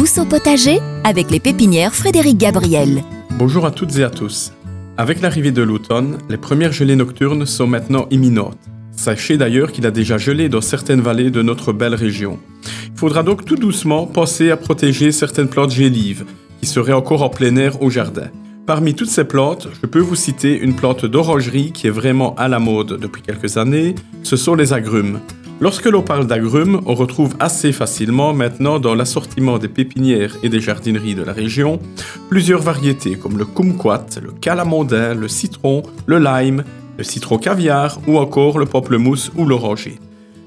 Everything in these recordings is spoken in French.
au potager avec les pépinières Frédéric Gabriel. Bonjour à toutes et à tous. Avec l'arrivée de l'automne, les premières gelées nocturnes sont maintenant imminentes. Sachez d'ailleurs qu'il a déjà gelé dans certaines vallées de notre belle région. Il faudra donc tout doucement penser à protéger certaines plantes gélives qui seraient encore en plein air au jardin. Parmi toutes ces plantes, je peux vous citer une plante d'orangerie qui est vraiment à la mode depuis quelques années, ce sont les agrumes. Lorsque l'on parle d'agrumes, on retrouve assez facilement maintenant dans l'assortiment des pépinières et des jardineries de la région plusieurs variétés comme le kumquat, le calamondin, le citron, le lime, le citron caviar ou encore le pamplemousse ou l'oranger.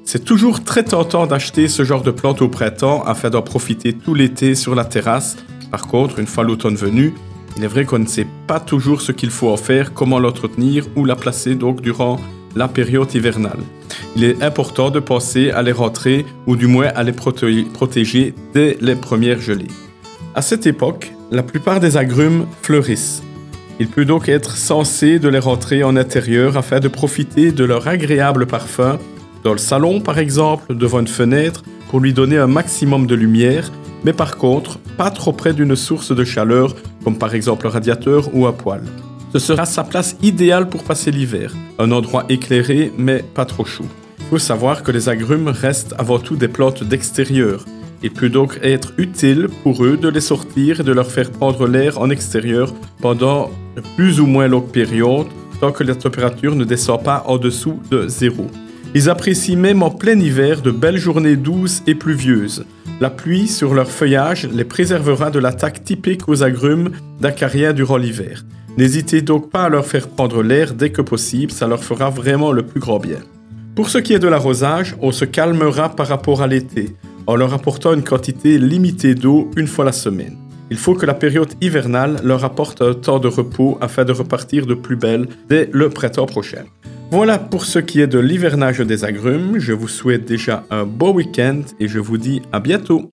C'est toujours très tentant d'acheter ce genre de plante au printemps afin d'en profiter tout l'été sur la terrasse. Par contre, une fois l'automne venu, il est vrai qu'on ne sait pas toujours ce qu'il faut en faire, comment l'entretenir ou la placer donc durant la période hivernale. Il est important de penser à les rentrer ou du moins à les protéger dès les premières gelées. À cette époque, la plupart des agrumes fleurissent. Il peut donc être censé de les rentrer en intérieur afin de profiter de leur agréable parfum dans le salon par exemple, devant une fenêtre, pour lui donner un maximum de lumière mais par contre, pas trop près d'une source de chaleur, comme par exemple un radiateur ou un poêle. Ce sera sa place idéale pour passer l'hiver, un endroit éclairé mais pas trop chaud. Il faut savoir que les agrumes restent avant tout des plantes d'extérieur. Il peut donc être utile pour eux de les sortir et de leur faire prendre l'air en extérieur pendant plus ou moins longue période, tant que la température ne descend pas en dessous de zéro. Ils apprécient même en plein hiver de belles journées douces et pluvieuses. La pluie sur leur feuillage les préservera de l'attaque typique aux agrumes d'acariens durant l'hiver. N'hésitez donc pas à leur faire prendre l'air dès que possible, ça leur fera vraiment le plus grand bien. Pour ce qui est de l'arrosage, on se calmera par rapport à l'été, en leur apportant une quantité limitée d'eau une fois la semaine. Il faut que la période hivernale leur apporte un temps de repos afin de repartir de plus belle dès le printemps prochain. Voilà pour ce qui est de l'hivernage des agrumes. Je vous souhaite déjà un beau week-end et je vous dis à bientôt.